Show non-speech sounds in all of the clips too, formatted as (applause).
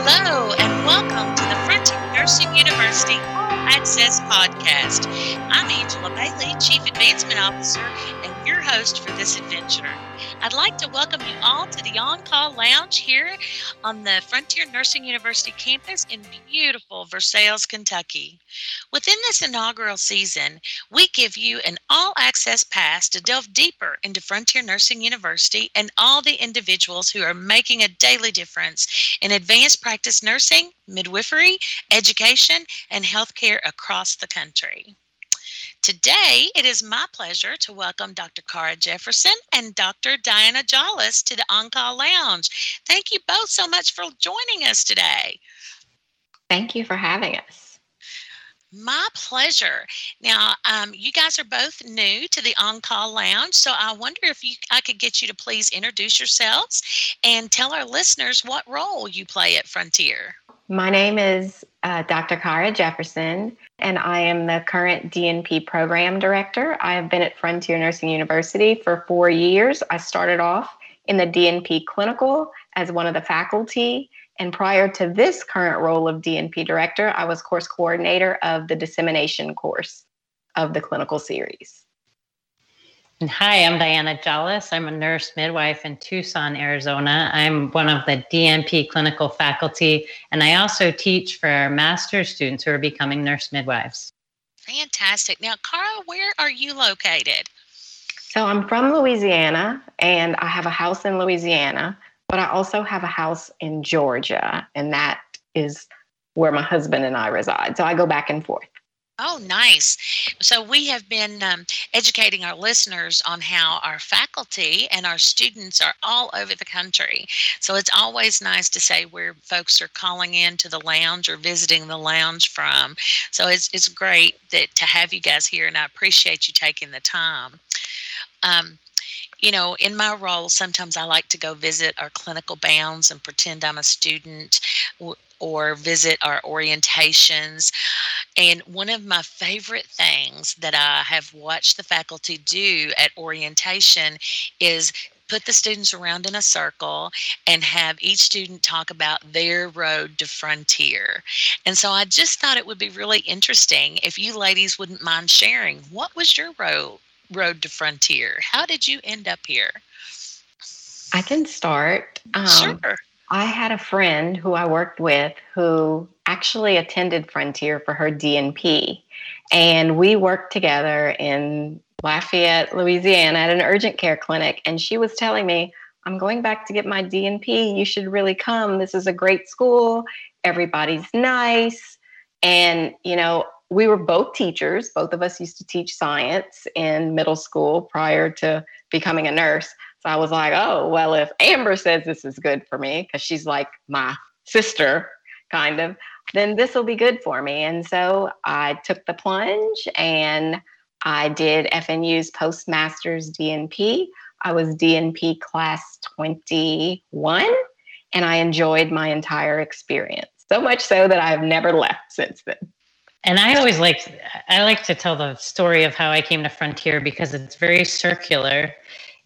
Hello, and welcome to the Frontier Nursing University All Access Podcast. I'm Angela Bailey, Chief Advancement Officer, and your host for this adventure. I'd like to welcome you all to the On Call Lounge here on the Frontier Nursing University campus in beautiful Versailles, Kentucky. Within this inaugural season, we give you an all access pass to delve deeper into Frontier Nursing University and all the individuals who are making a daily difference in advanced practice nursing, midwifery, education, and healthcare across the country. Today, it is my pleasure to welcome Dr. Khara Jefferson and Dr. Diana Jolles to the On Call Lounge. Thank you both so much for joining us today. Thank you for having us. My pleasure. Now, um, you guys are both new to the On Call Lounge, so I wonder if you, I could get you to please introduce yourselves and tell our listeners what role you play at Frontier. My name is uh, Dr. Khara Jefferson, and I am the current DNP program director. I have been at Frontier Nursing University for four years. I started off in the DNP clinical as one of the faculty. And prior to this current role of DNP director, I was course coordinator of the dissemination course of the clinical series. And hi, I'm Diana Jolles. I'm a nurse midwife in Tucson, Arizona. I'm one of the DNP clinical faculty, and I also teach for master's students who are becoming nurse midwives. Fantastic. Now, Khara, where are you located? So I'm from Louisiana, and I have a house in Louisiana, but I also have a house in Georgia, and that is where my husband and I reside. So I go back and forth. Oh, nice. So, we have been um, educating our listeners on how our faculty and our students are all over the country. So, it's always nice to say where folks are calling in to the lounge or visiting the lounge from. So, it's, it's great that to have you guys here, and I appreciate you taking the time. Um, you know, in my role, sometimes I like to go visit our clinical bounds and pretend I'm a student or visit our orientations. And one of my favorite things that I have watched the faculty do at orientation is put the students around in a circle and have each student talk about their road to frontier. And so I just thought it would be really interesting if you ladies wouldn't mind sharing what was your road road to frontier? How did you end up here? I can start. Um, sure. I had a friend who I worked with who actually attended Frontier for her DNP. And we worked together in Lafayette, Louisiana at an urgent care clinic. And she was telling me, I'm going back to get my DNP. You should really come. This is a great school. Everybody's nice. And, you know, we were both teachers. Both of us used to teach science in middle school prior to becoming a nurse. I was like, oh, well, if Amber says this is good for me, because she's like my sister, kind of, then this will be good for me. And so I took the plunge and I did FNU's postmasters DNP. I was DNP class 21 and I enjoyed my entire experience. So much so that I've never left since then. And I always like I like to tell the story of how I came to Frontier because it's very circular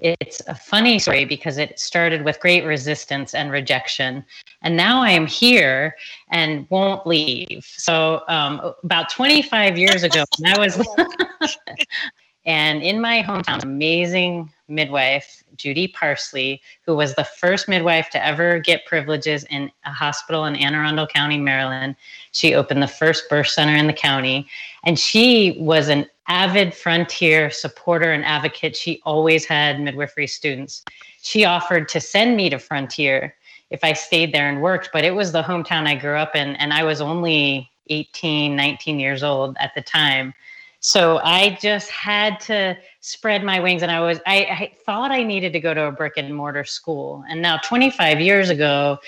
it's a funny story because it started with great resistance and rejection. And now I am here and won't leave. So, um, about 25 years ago, (laughs) I was, (laughs) and in my hometown, amazing midwife, Judy Parsley, who was the first midwife to ever get privileges in a hospital in Anne Arundel County, Maryland. She opened the first birth center in the county. And she was an avid frontier supporter and advocate. She always had midwifery students. She offered to send me to Frontier if I stayed there and worked, but it was the hometown I grew up in, and I was only 18, 19 years old at the time. So I just had to spread my wings, and I was I, I thought I needed to go to a brick and mortar school. And now, 25 years ago,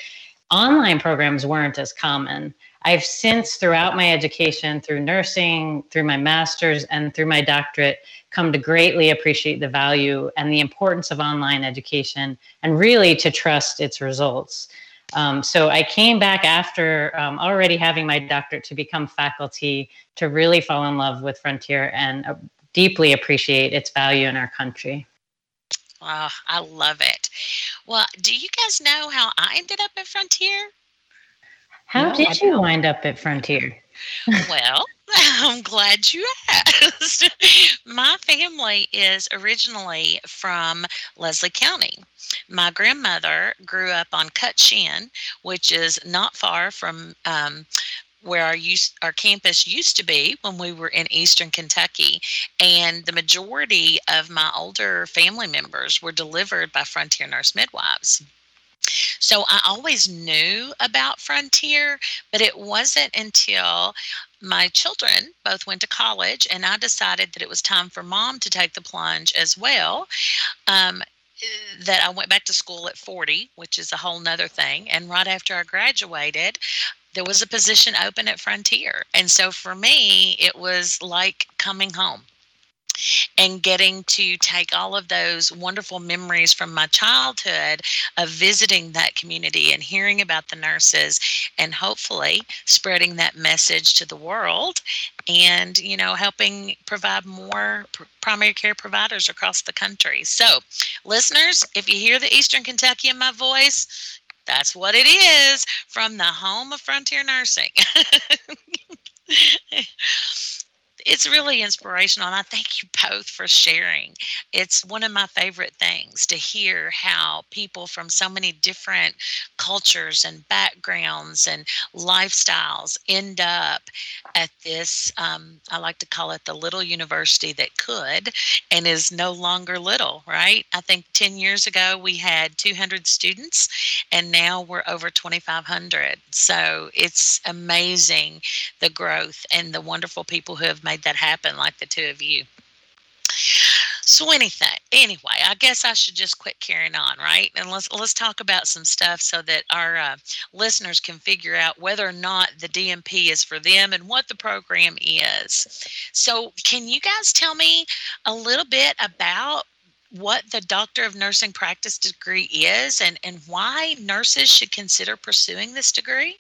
online programs weren't as common. I've since, throughout my education, through nursing, through my master's, and through my doctorate, come to greatly appreciate the value and the importance of online education and really to trust its results. Um, so I came back after um, already having my doctorate to become faculty to really fall in love with Frontier and uh, deeply appreciate its value in our country. Oh, I love it. Well, do you guys know how I ended up at Frontier? How No, did you wind up at Frontier? Well, (laughs) I'm glad you asked. (laughs) My family is originally from Leslie County. My grandmother grew up on Cutshin, which is not far from um, where our use, our campus used to be when we were in Eastern Kentucky, and the majority of my older family members were delivered by Frontier Nurse Midwives. So I always knew about Frontier, but it wasn't until my children both went to college and I decided that it was time for mom to take the plunge as well. Um, that I went back to school at 40, which is a whole nother thing. And right after I graduated, there was a position open at Frontier. And so for me, it was like coming home and getting to take all of those wonderful memories from my childhood of visiting that community and hearing about the nurses and hopefully spreading that message to the world and you know helping provide more primary care providers across the country. So listeners if you hear the eastern kentucky in my voice that's what it is from the home of frontier nursing (laughs) it's really inspirational and i thank you both for sharing. It's one of my favorite things to hear how people from so many different cultures and backgrounds and lifestyles end up at this um, i like to call it the little university that could and is no longer little right? I think 10 years ago we had 200 students and now we're over 2500 so it's amazing the growth and the wonderful people who have made that happen, like the two of you. So anything, anyway, I guess I should just quit carrying on, right? And let's let's talk about some stuff so that our uh, listeners can figure out whether or not the DNP is for them and what the program is. So, can you guys tell me a little bit about what the Doctor of Nursing Practice degree is and and why nurses should consider pursuing this degree?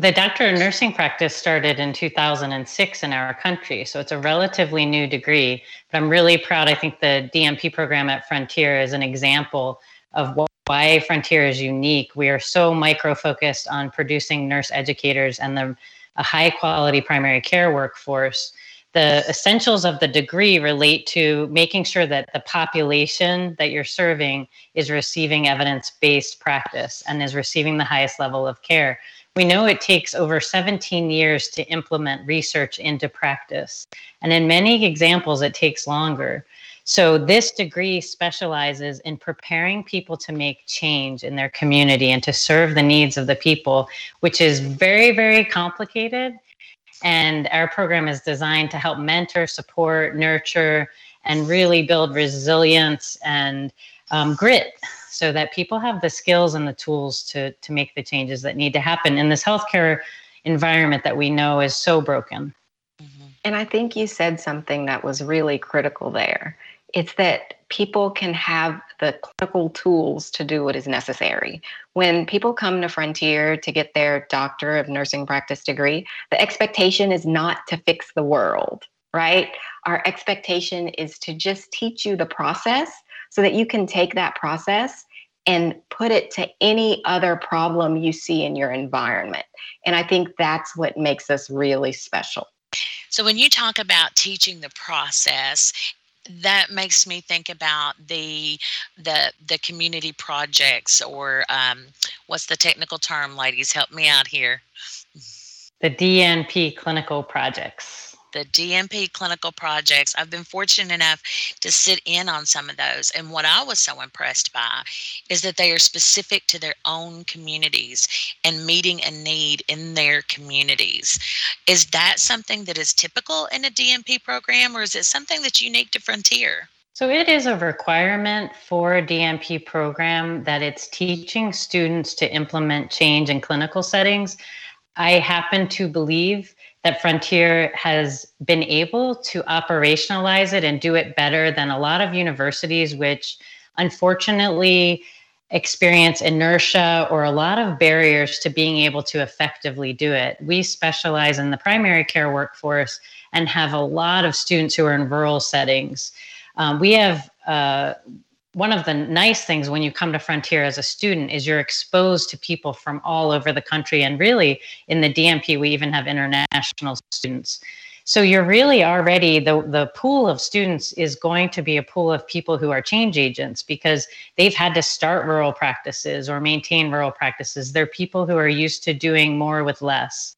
The Doctor of Nursing practice started in 2006 in our country, so it's a relatively new degree. But I'm really proud. I think the DNP program at Frontier is an example of why Frontier is unique. We are so micro focused on producing nurse educators and the, a high quality primary care workforce. The essentials of the degree relate to making sure that the population that you're serving is receiving evidence based practice and is receiving the highest level of care. We know it takes over 17 years to implement research into practice. And in many examples, it takes longer. So, this degree specializes in preparing people to make change in their community and to serve the needs of the people, which is very, very complicated. And our program is designed to help mentor, support, nurture, and really build resilience and um, grit so that people have the skills and the tools to to make the changes that need to happen in this healthcare environment that we know is so broken. Mm-hmm. And I think you said something that was really critical there. It's that people can have the clinical tools to do what is necessary. When people come to Frontier to get their Doctor of Nursing Practice degree, the expectation is not to fix the world, right? Our expectation is to just teach you the process so that you can take that process and put it to any other problem you see in your environment. And I think that's what makes us really special. So when you talk about teaching the process, that makes me think about the the the community projects or um, what's the technical term, ladies? Help me out here. The DNP clinical projects. The DNP clinical projects. I've been fortunate enough to sit in on some of those, and what I was so impressed by is that they are specific to their own communities and meeting a need in their communities. Is that something that is typical in a DNP program, or is it something that's unique to Frontier? So it is a requirement for a DNP program that it's teaching students to implement change in clinical settings. I happen to believe that Frontier has been able to operationalize it and do it better than a lot of universities, which unfortunately experience inertia or a lot of barriers to being able to effectively do it. We specialize in the primary care workforce and have a lot of students who are in rural settings. Um, we have uh, one of the nice things when you come to Frontier as a student is you're exposed to people from all over the country. And really, in the DNP, we even have international students. So you're really already the the pool of students is going to be a pool of people who are change agents because they've had to start rural practices or maintain rural practices. They're people who are used to doing more with less.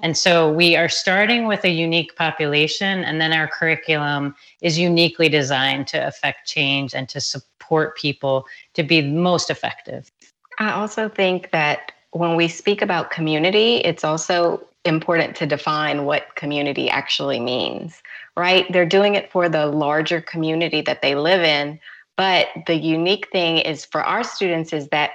And so we are starting with a unique population, and then our curriculum is uniquely designed to affect change and to support people to be most effective. I also think that when we speak about community, it's also important to define what community actually means, right? They're doing it for the larger community that they live in. But the unique thing is for our students is that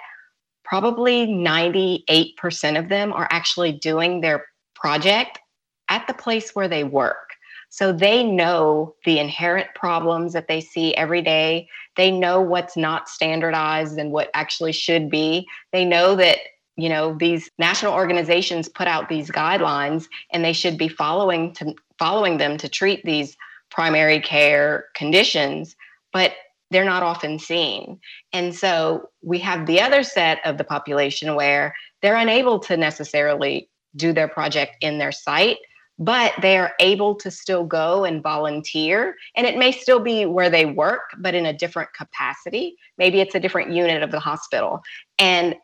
probably 98% of them are actually doing their project at the place where they work. So they know the inherent problems that they see every day. They know what's not standardized and what actually should be. They know that you know these national organizations put out these guidelines and they should be following to following them to treat these primary care conditions but they're not often seen and so we have the other set of the population where they're unable to necessarily do their project in their site but they are able to still go and volunteer and it may still be where they work but in a different capacity maybe it's a different unit of the hospital and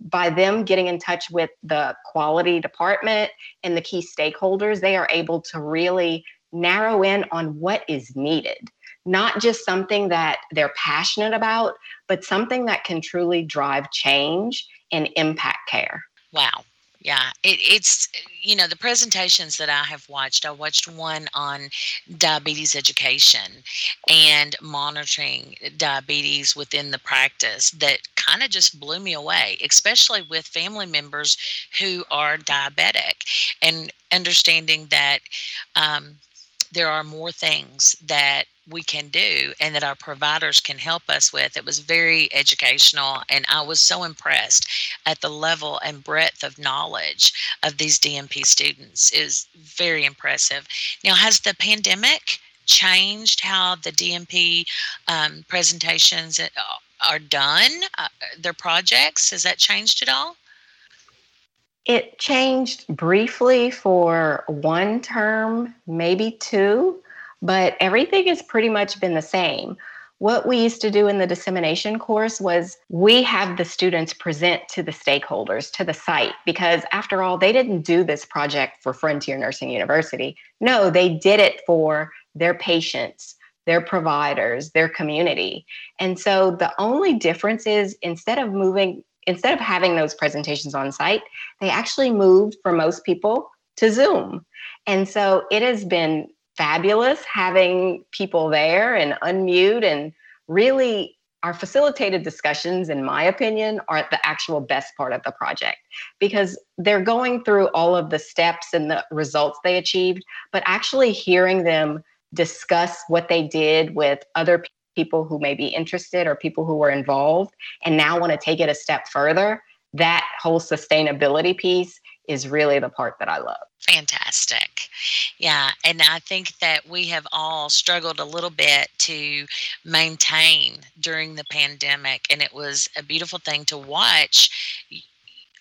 by them getting in touch with the quality department and the key stakeholders, they are able to really narrow in on what is needed. Not just something that they're passionate about, but something that can truly drive change and impact care. Wow. Yeah, it, it's you know the presentations that I have watched. I watched one on diabetes education and monitoring diabetes within the practice that kind of just blew me away, especially with family members who are diabetic and understanding that um, there are more things that we can do and that our providers can help us with. It was very educational, and I was so impressed at the level and breadth of knowledge of these DNP students. is very impressive. Now, has the pandemic changed how the DNP um, presentations uh, are done? Uh, their projects has that changed at all? It changed briefly for one term, maybe two but everything has pretty much been the same. What we used to do in the dissemination course was we have the students present to the stakeholders, to the site, because after all, they didn't do this project for Frontier Nursing University. No, they did it for their patients, their providers, their community. And so the only difference is instead of moving, instead of having those presentations on site, they actually moved for most people to Zoom. And so it has been fabulous having people there and unmute and really our facilitated discussions in my opinion are the actual best part of the project because they're going through all of the steps and the results they achieved but actually hearing them discuss what they did with other people who may be interested or people who were involved and now want to take it a step further that whole sustainability piece is really the part that I love. Fantastic. Yeah. And I think that we have all struggled a little bit to maintain during the pandemic. And it was a beautiful thing to watch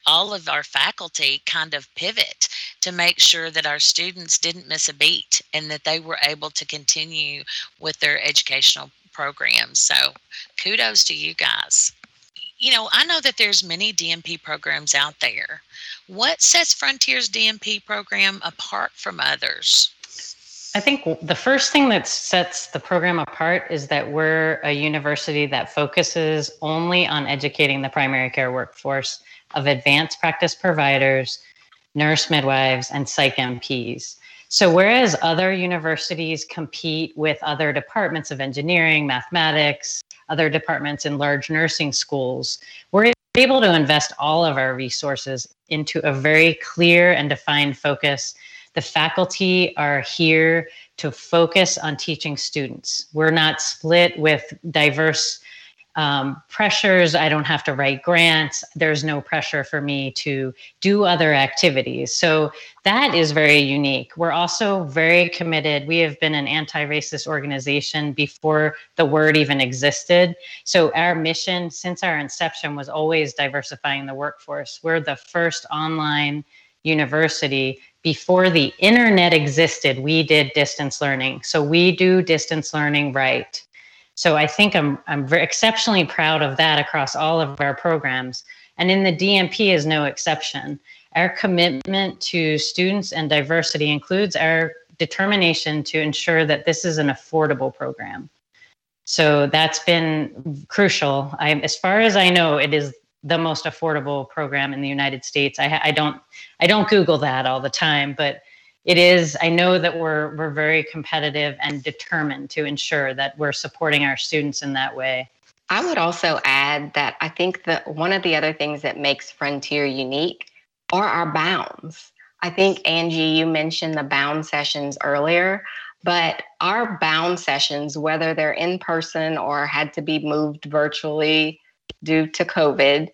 all of our faculty kind of pivot to make sure that our students didn't miss a beat and that they were able to continue with their educational programs. So kudos to you guys you know, I know that there's many DNP programs out there. What sets Frontier's DNP program apart from others? I think the first thing that sets the program apart is that we're a university that focuses only on educating the primary care workforce of advanced practice providers, nurse midwives, and psych NPs. So, whereas other universities compete with other departments of engineering, mathematics, other departments in large nursing schools, we're able to invest all of our resources into a very clear and defined focus. The faculty are here to focus on teaching students. We're not split with diverse um, pressures. I don't have to write grants. There's no pressure for me to do other activities. So that is very unique. We're also very committed. We have been an anti racist organization before the word even existed. So our mission since our inception was always diversifying the workforce. We're the first online university before the internet existed, we did distance learning. So we do distance learning right. So I think I'm I'm very exceptionally proud of that across all of our programs. And in the DNP is no exception. Our commitment to students and diversity includes our determination to ensure that this is an affordable program. So that's been crucial. I, as far as I know, it is the most affordable program in the United States. I, I don't I don't Google that all the time, but it is i know that we're we're very competitive and determined to ensure that we're supporting our students in that way. I would also add that i think that one of the other things that makes frontier unique are our bounds. I think angie you mentioned the bound sessions earlier but our bound sessions whether they're in person or had to be moved virtually due to covid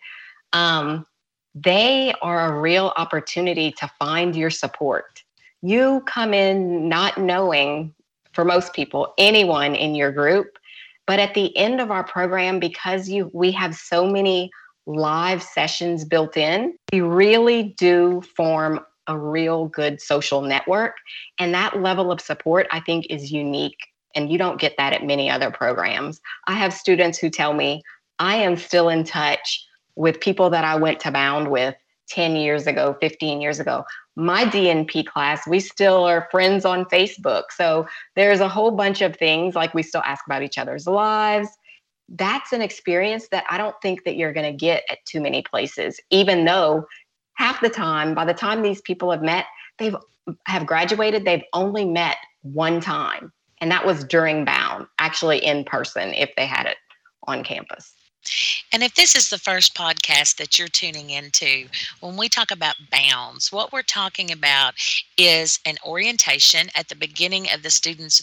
um, they are a real opportunity to find your support you come in not knowing, for most people, anyone in your group. But at the end of our program, because you we have so many live sessions built in, we really do form a real good social network. And that level of support, I think, is unique. And you don't get that at many other programs. I have students who tell me, I am still in touch with people that I went to Bound with 10 years ago, 15 years ago my DNP class, we still are friends on Facebook. So there's a whole bunch of things like we still ask about each other's lives. That's an experience that I don't think that you're going to get at too many places, even though half the time, by the time these people have met, they've have graduated, they've only met one time. And that was during Bound, actually in person if they had it on campus. And if this is the first podcast that you're tuning into, when we talk about bounds, what we're talking about is an orientation at the beginning of the student's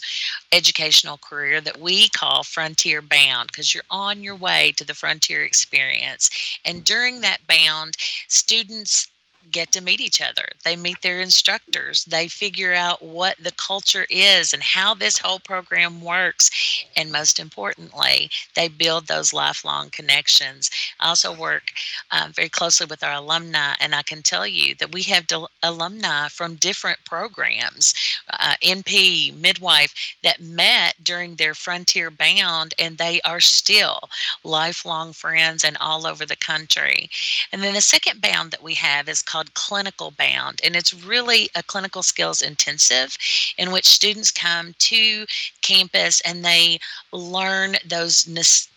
educational career that we call frontier bound because you're on your way to the frontier experience. And during that bound, students get to meet each other. They meet their instructors. They figure out what the culture is and how this whole program works. And most importantly, they build those lifelong connections. I also work uh, very closely with our alumni, and I can tell you that we have alumni from different programs, uh, NP, midwife, that met during their Frontier Bound, and they are still lifelong friends and all over the country. And then the second bound that we have is called called Clinical Bound, and it's really a clinical skills intensive in which students come to campus and they learn those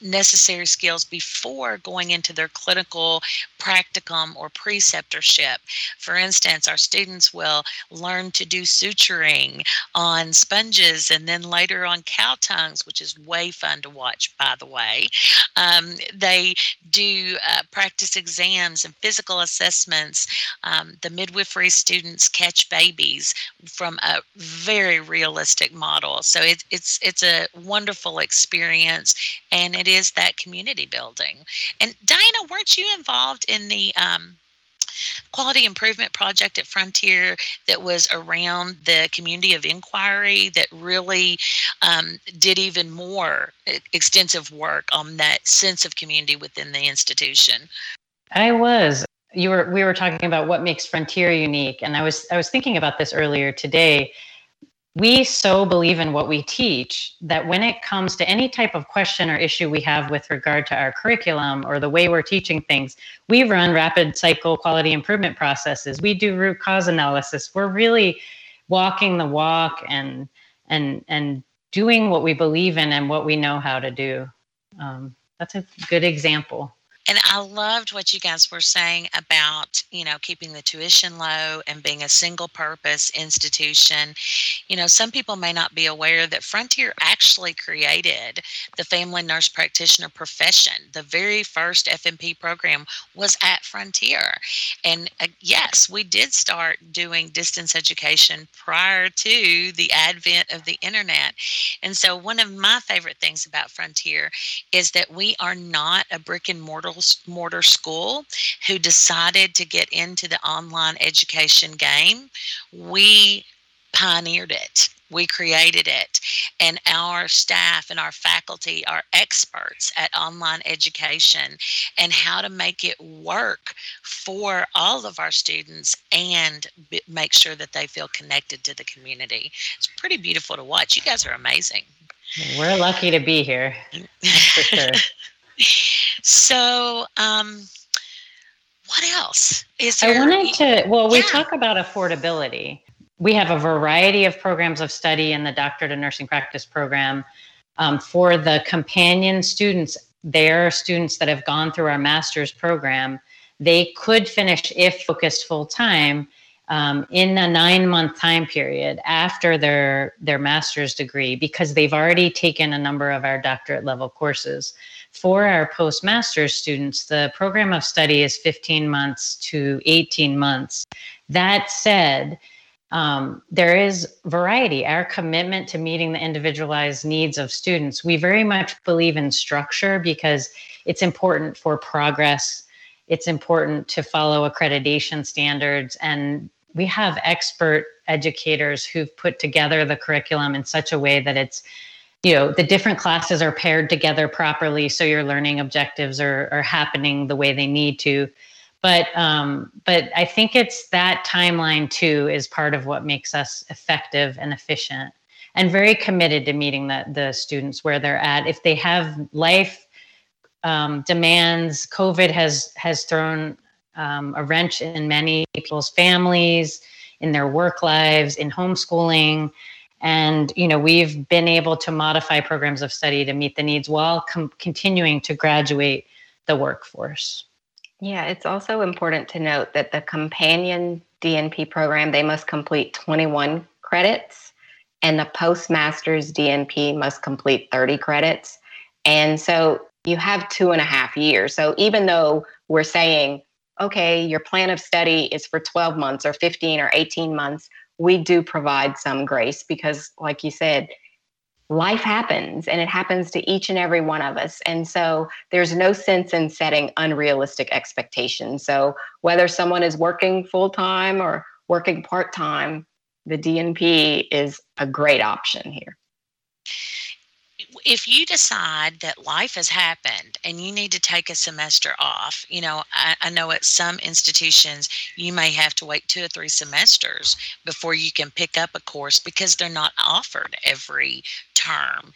necessary skills before going into their clinical practicum or preceptorship. For instance, our students will learn to do suturing on sponges and then later on cow tongues, which is way fun to watch, by the way. Um, they do uh, practice exams and physical assessments um, the midwifery students catch babies from a very realistic model. So it, it's it's a wonderful experience, and it is that community building. And Diana, weren't you involved in the um, quality improvement project at Frontier that was around the community of inquiry that really um, did even more extensive work on that sense of community within the institution. I was you were we were talking about what makes frontier unique and i was i was thinking about this earlier today. We so believe in what we teach that when it comes to any type of question or issue we have with regard to our curriculum or the way we're teaching things we run rapid cycle quality improvement processes. We do root cause analysis. We're really walking the walk and and and doing what we believe in and what we know how to do. Um, that's a good example and I loved what you guys were saying about, you know, keeping the tuition low and being a single purpose institution. You know, some people may not be aware that Frontier actually created the family nurse practitioner profession. The very first FNP program was at Frontier. And uh, yes, we did start doing distance education prior to the advent of the internet. And so, one of my favorite things about Frontier is that we are not a brick and mortar mortar school who decided to get into the online education game. We pioneered it. We created it. And our staff and our faculty are experts at online education and how to make it work for all of our students and b- make sure that they feel connected to the community. It's pretty beautiful to watch. You guys are amazing. We're lucky to be here. That's for sure. (laughs) So, um, what else is I wanted to, well, we Yeah. talk about affordability. We have a variety of programs of study in the doctorate to Nursing Practice program. Um, for the companion students, they're students that have gone through our master's program. They could finish, if focused full time, um, in a nine month time period after their their master's degree because they've already taken a number of our doctorate level courses for our postmaster's students the program of study is 15 months to 18 months. That said um, there is variety. Our commitment to meeting the individualized needs of students we very much believe in structure because it's important for progress. It's important to follow accreditation standards and we have expert educators who've put together the curriculum in such a way that it's you know the different classes are paired together properly so your learning objectives are, are happening the way they need to but um, but i think it's that timeline too is part of what makes us effective and efficient and very committed to meeting the, the students where they're at if they have life um, demands covid has has thrown um, a wrench in many people's families, in their work lives, in homeschooling. And, you know, we've been able to modify programs of study to meet the needs while com- continuing to graduate the workforce. Yeah, it's also important to note that the companion DNP program, they must complete 21 credits, and the postmaster's DNP must complete 30 credits. And so you have two and a half years. So even though we're saying okay, your plan of study is for 12 months or 15 or 18 months, we do provide some grace because, like you said, life happens and it happens to each and every one of us. And so there's no sense in setting unrealistic expectations. So whether someone is working full time or working part time, the DNP is a great option here if you decide that life has happened and you need to take a semester off, you know, I, I, know at some institutions you may have to wait two or three semesters before you can pick up a course because they're not offered every term.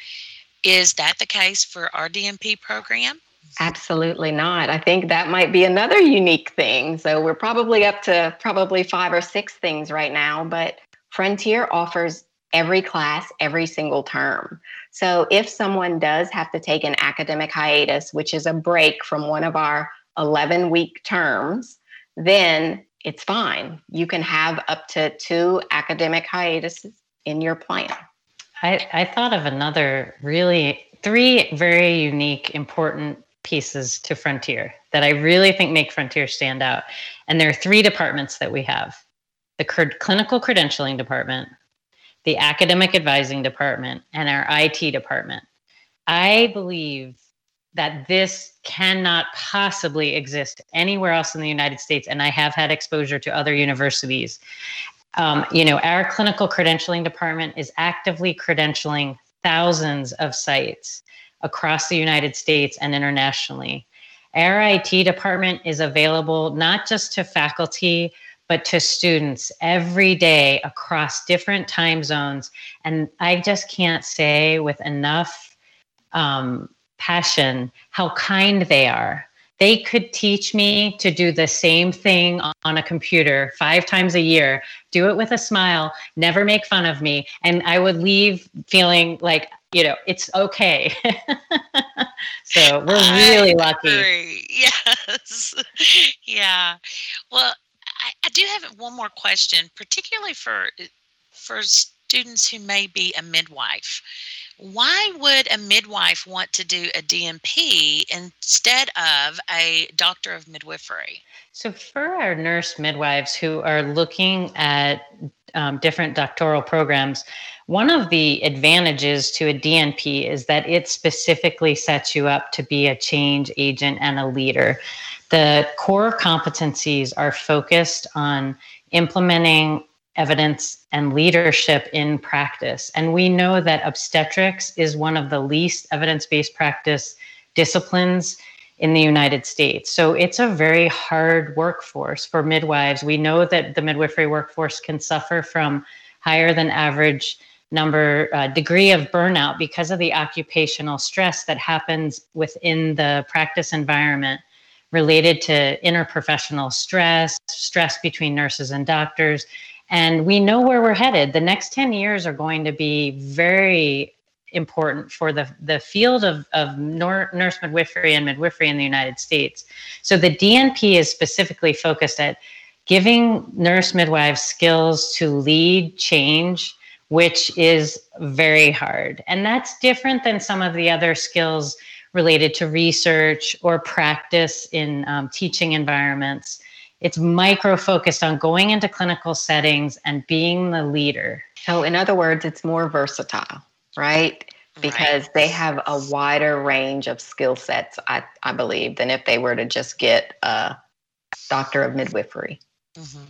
Is that the case for our DNP program? Absolutely not. I think that might be another unique thing. So we're probably up to probably five or six things right now, but Frontier offers every class every single term. So if someone does have to take an academic hiatus, which is a break from one of our 11 week terms, then it's fine. You can have up to two academic hiatuses in your plan. I, I thought of another really three very unique, important pieces to Frontier that I really think make Frontier stand out. And there are three departments that we have the clinical credentialing department, the academic advising department, and our IT department. I believe that this cannot possibly exist anywhere else in the United States. And I have had exposure to other universities. Um, you know, our clinical credentialing department is actively credentialing thousands of sites across the United States and internationally. Our IT department is available not just to faculty, but to students every day across different time zones. And I just can't say with enough um, passion how kind they are. They could teach me to do the same thing on a computer five times a year, do it with a smile, never make fun of me. And I would leave feeling like you know, it's okay. (laughs) so we're really I lucky. agree. (laughs) Yes. yeah. Well, I, I do have one more question, particularly for for students who may be a midwife. Why would a midwife want to do a DNP instead of a doctor of midwifery? So, for our nurse midwives who are looking at um, different doctoral programs, one of the advantages to a DNP is that it specifically sets you up to be a change agent and a leader. The core competencies are focused on implementing evidence and leadership in practice. And we know that obstetrics is one of the least evidence based practice disciplines in the United States. So it's a very hard workforce for midwives. We know that the midwifery workforce can suffer from higher than average number uh, degree of burnout because of the occupational stress that happens within the practice environment related to interprofessional stress, stress between nurses and doctors, and we know where we're headed. The next 10 years are going to be very important for the, the field of, of nurse midwifery and midwifery in the United States. So the DNP is specifically focused at giving nurse midwives skills to lead change, which is very hard. And that's different than some of the other skills related to research or practice in um, teaching environments it's micro focused on going into clinical settings and being the leader. So, in other words, it's more versatile, right? Because right. they have a wider range of skill sets, I, I believe, than if they were to just get a doctor of midwifery. Mm-hmm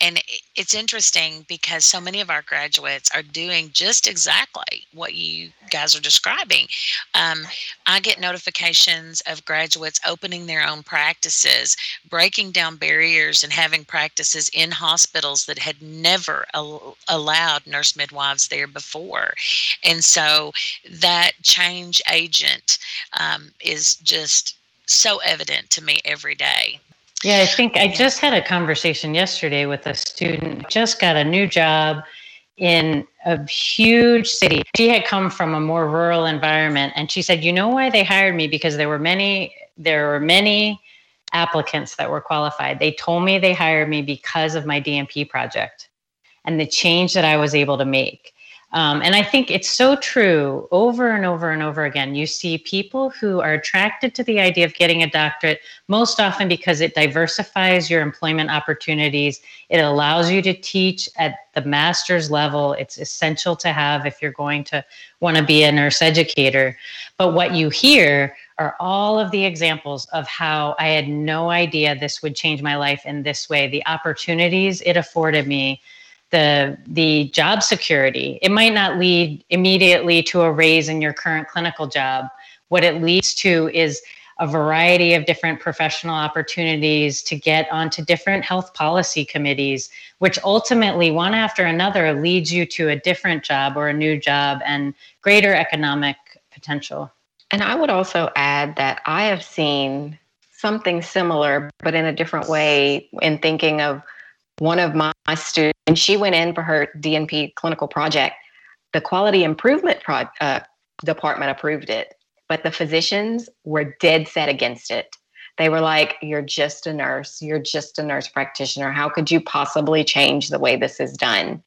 and it's interesting because so many of our graduates are doing just exactly what you guys are describing. Um, I get notifications of graduates opening their own practices, breaking down barriers, and having practices in hospitals that had never al- allowed nurse midwives there before. And so that change agent um, is just so evident to me every day. Yeah, I think I just had a conversation yesterday with a student, just got a new job in a huge city. She had come from a more rural environment and she said, "You know why they hired me because there were many there were many applicants that were qualified. They told me they hired me because of my DNP project and the change that I was able to make." Um, and I think it's so true over and over and over again. You see people who are attracted to the idea of getting a doctorate most often because it diversifies your employment opportunities. It allows you to teach at the master's level. It's essential to have if you're going to want to be a nurse educator. But what you hear are all of the examples of how I had no idea this would change my life in this way, the opportunities it afforded me the the job security. It might not lead immediately to a raise in your current clinical job. What it leads to is a variety of different professional opportunities to get onto different health policy committees, which ultimately, one after another, leads you to a different job or a new job and greater economic potential. And I would also add that I have seen something similar, but in a different way, in thinking of one of my students, she went in for her DNP clinical project. The quality improvement pro- uh, department approved it, but the physicians were dead set against it. They were like, You're just a nurse. You're just a nurse practitioner. How could you possibly change the way this is done?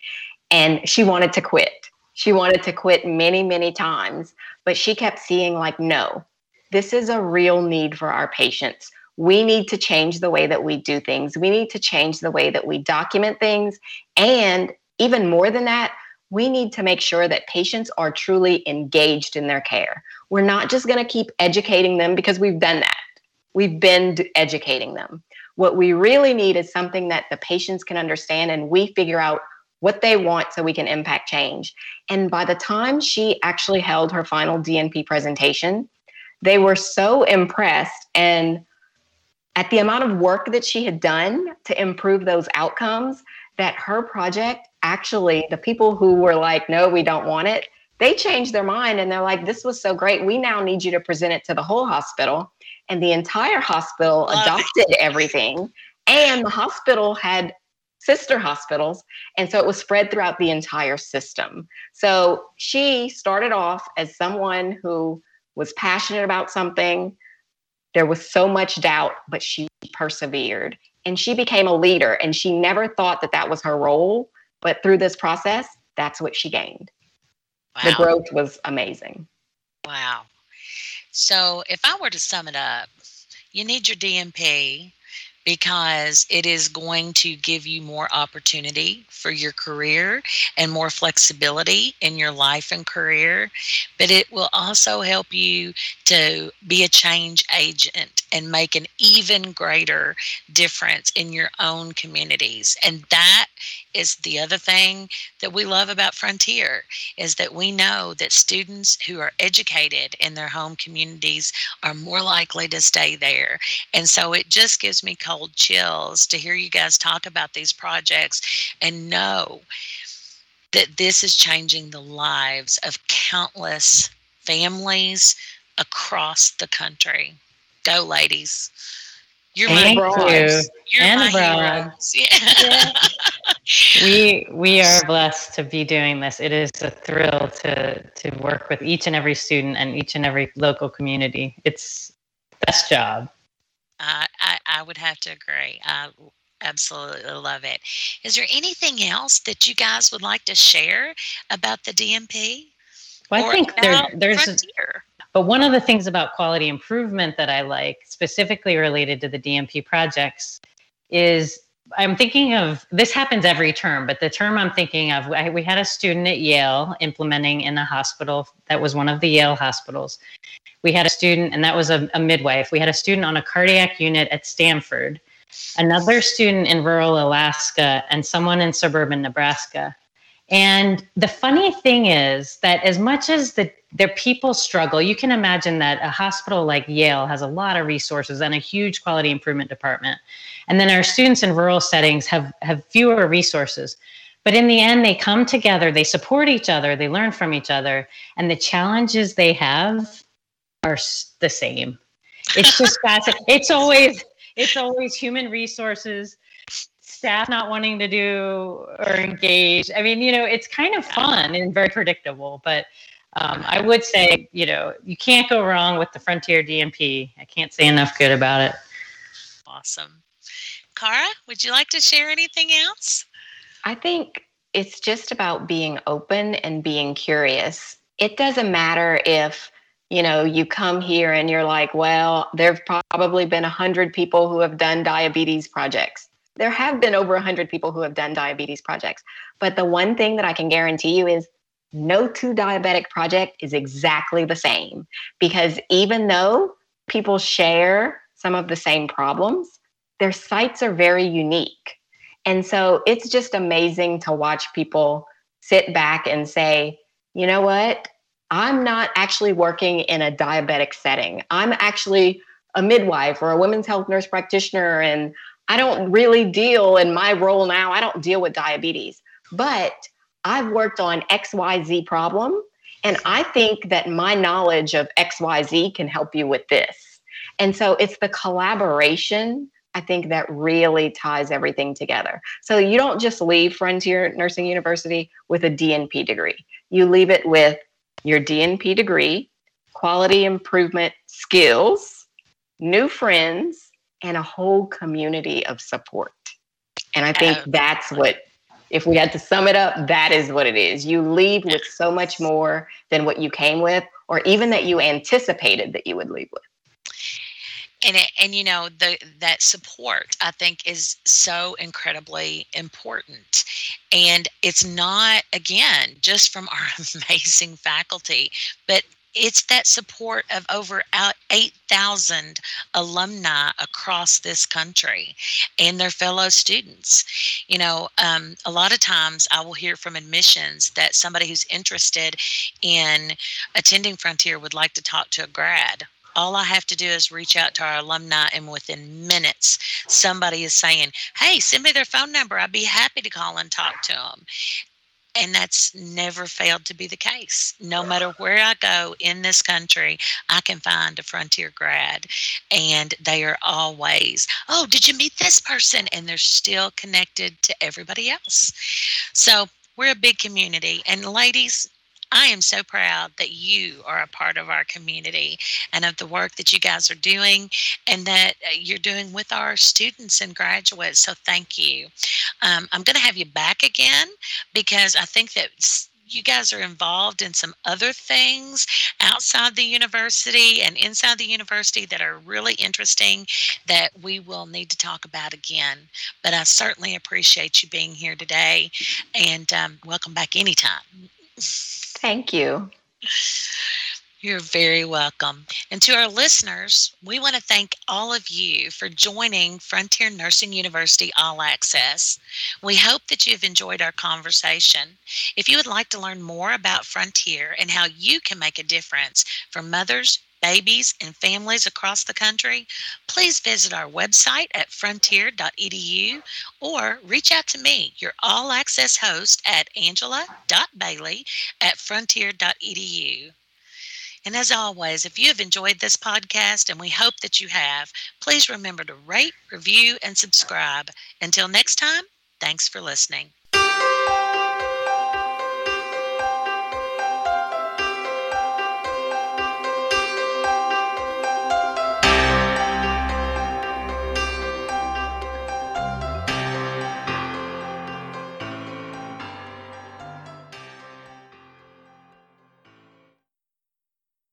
And she wanted to quit. She wanted to quit many, many times, but she kept seeing, like, no, this is a real need for our patients we need to change the way that we do things. We need to change the way that we document things. And even more than that, we need to make sure that patients are truly engaged in their care. We're not just going to keep educating them because we've done that. We've been educating them. What we really need is something that the patients can understand and we figure out what they want so we can impact change. And by the time she actually held her final DNP presentation, they were so impressed and at the amount of work that she had done to improve those outcomes that her project actually the people who were like no we don't want it they changed their mind and they're like this was so great we now need you to present it to the whole hospital and the entire hospital Love adopted it. everything and the hospital had sister hospitals. And so it was spread throughout the entire system. So she started off as someone who was passionate about something. There was so much doubt, but she persevered and she became a leader. And she never thought that that was her role. But through this process, that's what she gained. Wow. The growth was amazing. Wow. So if I were to sum it up, you need your DNP because it is going to give you more opportunity for your career and more flexibility in your life and career. But it will also help you to be a change agent and make an even greater difference in your own communities. And that is the other thing that we love about Frontier is that we know that students who are educated in their home communities are more likely to stay there. And so it just gives me cold chills to hear you guys talk about these projects and know that this is changing the lives of countless families across the country. Go, ladies. You're Thank my bros. You. are and my bros. (laughs) Yeah. We we are blessed to be doing this. It is a thrill to to work with each and every student and each and every local community. It's best job. Uh, I I would have to agree. I absolutely love it. Is there anything else that you guys would like to share about the DNP? Well, I think there, there's Frontier? But one of the things about quality improvement that I like, specifically related to the DNP projects, is I'm thinking of this happens every term, but the term I'm thinking of, I, we had a student at Yale implementing in a hospital that was one of the Yale hospitals. We had a student, and that was a, a midwife. We had a student on a cardiac unit at Stanford, another student in rural Alaska, and someone in suburban Nebraska. And the funny thing is that as much as the their people struggle, you can imagine that a hospital like Yale has a lot of resources and a huge quality improvement department. And then our students in rural settings have have fewer resources. But in the end, they come together, they support each other, they learn from each other, and the challenges they have are the same. It's just (laughs) fascinating. It's always it's always human resources staff not wanting to do or engage. I mean, you know, it's kind of fun and very predictable, but um, I would say, you know, you can't go wrong with the Frontier DNP. I can't say enough good about it. Awesome. Khara, would you like to share anything else? I think it's just about being open and being curious. It doesn't matter if you know you come here and you're like well there've probably been a hundred people who have done diabetes projects there have been over 100 people who have done diabetes projects. But the one thing that I can guarantee you is no two diabetic project is exactly the same because even though people share some of the same problems, their sites are very unique. And so it's just amazing to watch people sit back and say, you know what? I'm not actually working in a diabetic setting. I'm actually a midwife or a women's health nurse practitioner, and I don't really deal in my role now, I don't deal with diabetes, but I've worked on XYZ problem. And I think that my knowledge of XYZ can help you with this. And so it's the collaboration, I think, that really ties everything together. So you don't just leave Frontier Nursing University with a DNP degree, you leave it with your DNP degree, quality improvement skills, new friends, and a whole community of support. And I think that's what, if we had to sum it up, that is what it is. You leave with so much more than what you came with, or even that you anticipated that you would leave with. And it, and you know the that support I think is so incredibly important, and it's not again just from our (laughs) amazing faculty, but it's that support of over 8,000 alumni across this country and their fellow students. You know, um, a lot of times I will hear from admissions that somebody who's interested in attending Frontier would like to talk to a grad. All I have to do is reach out to our alumni, and within minutes, somebody is saying, Hey, send me their phone number. I'd be happy to call and talk to them and that's never failed to be the case. No matter where I go in this country, I can find a Frontier grad, and they are always, oh, did you meet this person? And they're still connected to everybody else. So we're a big community. And ladies, I am so proud that you are a part of our community and of the work that you guys are doing and that uh, you're doing with our students and graduates. So thank you. Um, I'm going to have you back again because I think that you guys are involved in some other things outside the university and inside the university that are really interesting that we will need to talk about again. But I certainly appreciate you being here today and um, welcome back anytime. (laughs) Thank you. You're very welcome. And to our listeners, we want to thank all of you for joining Frontier Nursing University All Access. We hope that you've enjoyed our conversation. If you would like to learn more about Frontier and how you can make a difference for mothers, babies, and families across the country, please visit our website at frontier.edu or reach out to me, your all access host, at angela.bailey at frontier.edu. And as always, if you have enjoyed this podcast, and we hope that you have, please remember to rate, review, and subscribe. Until next time, thanks for listening.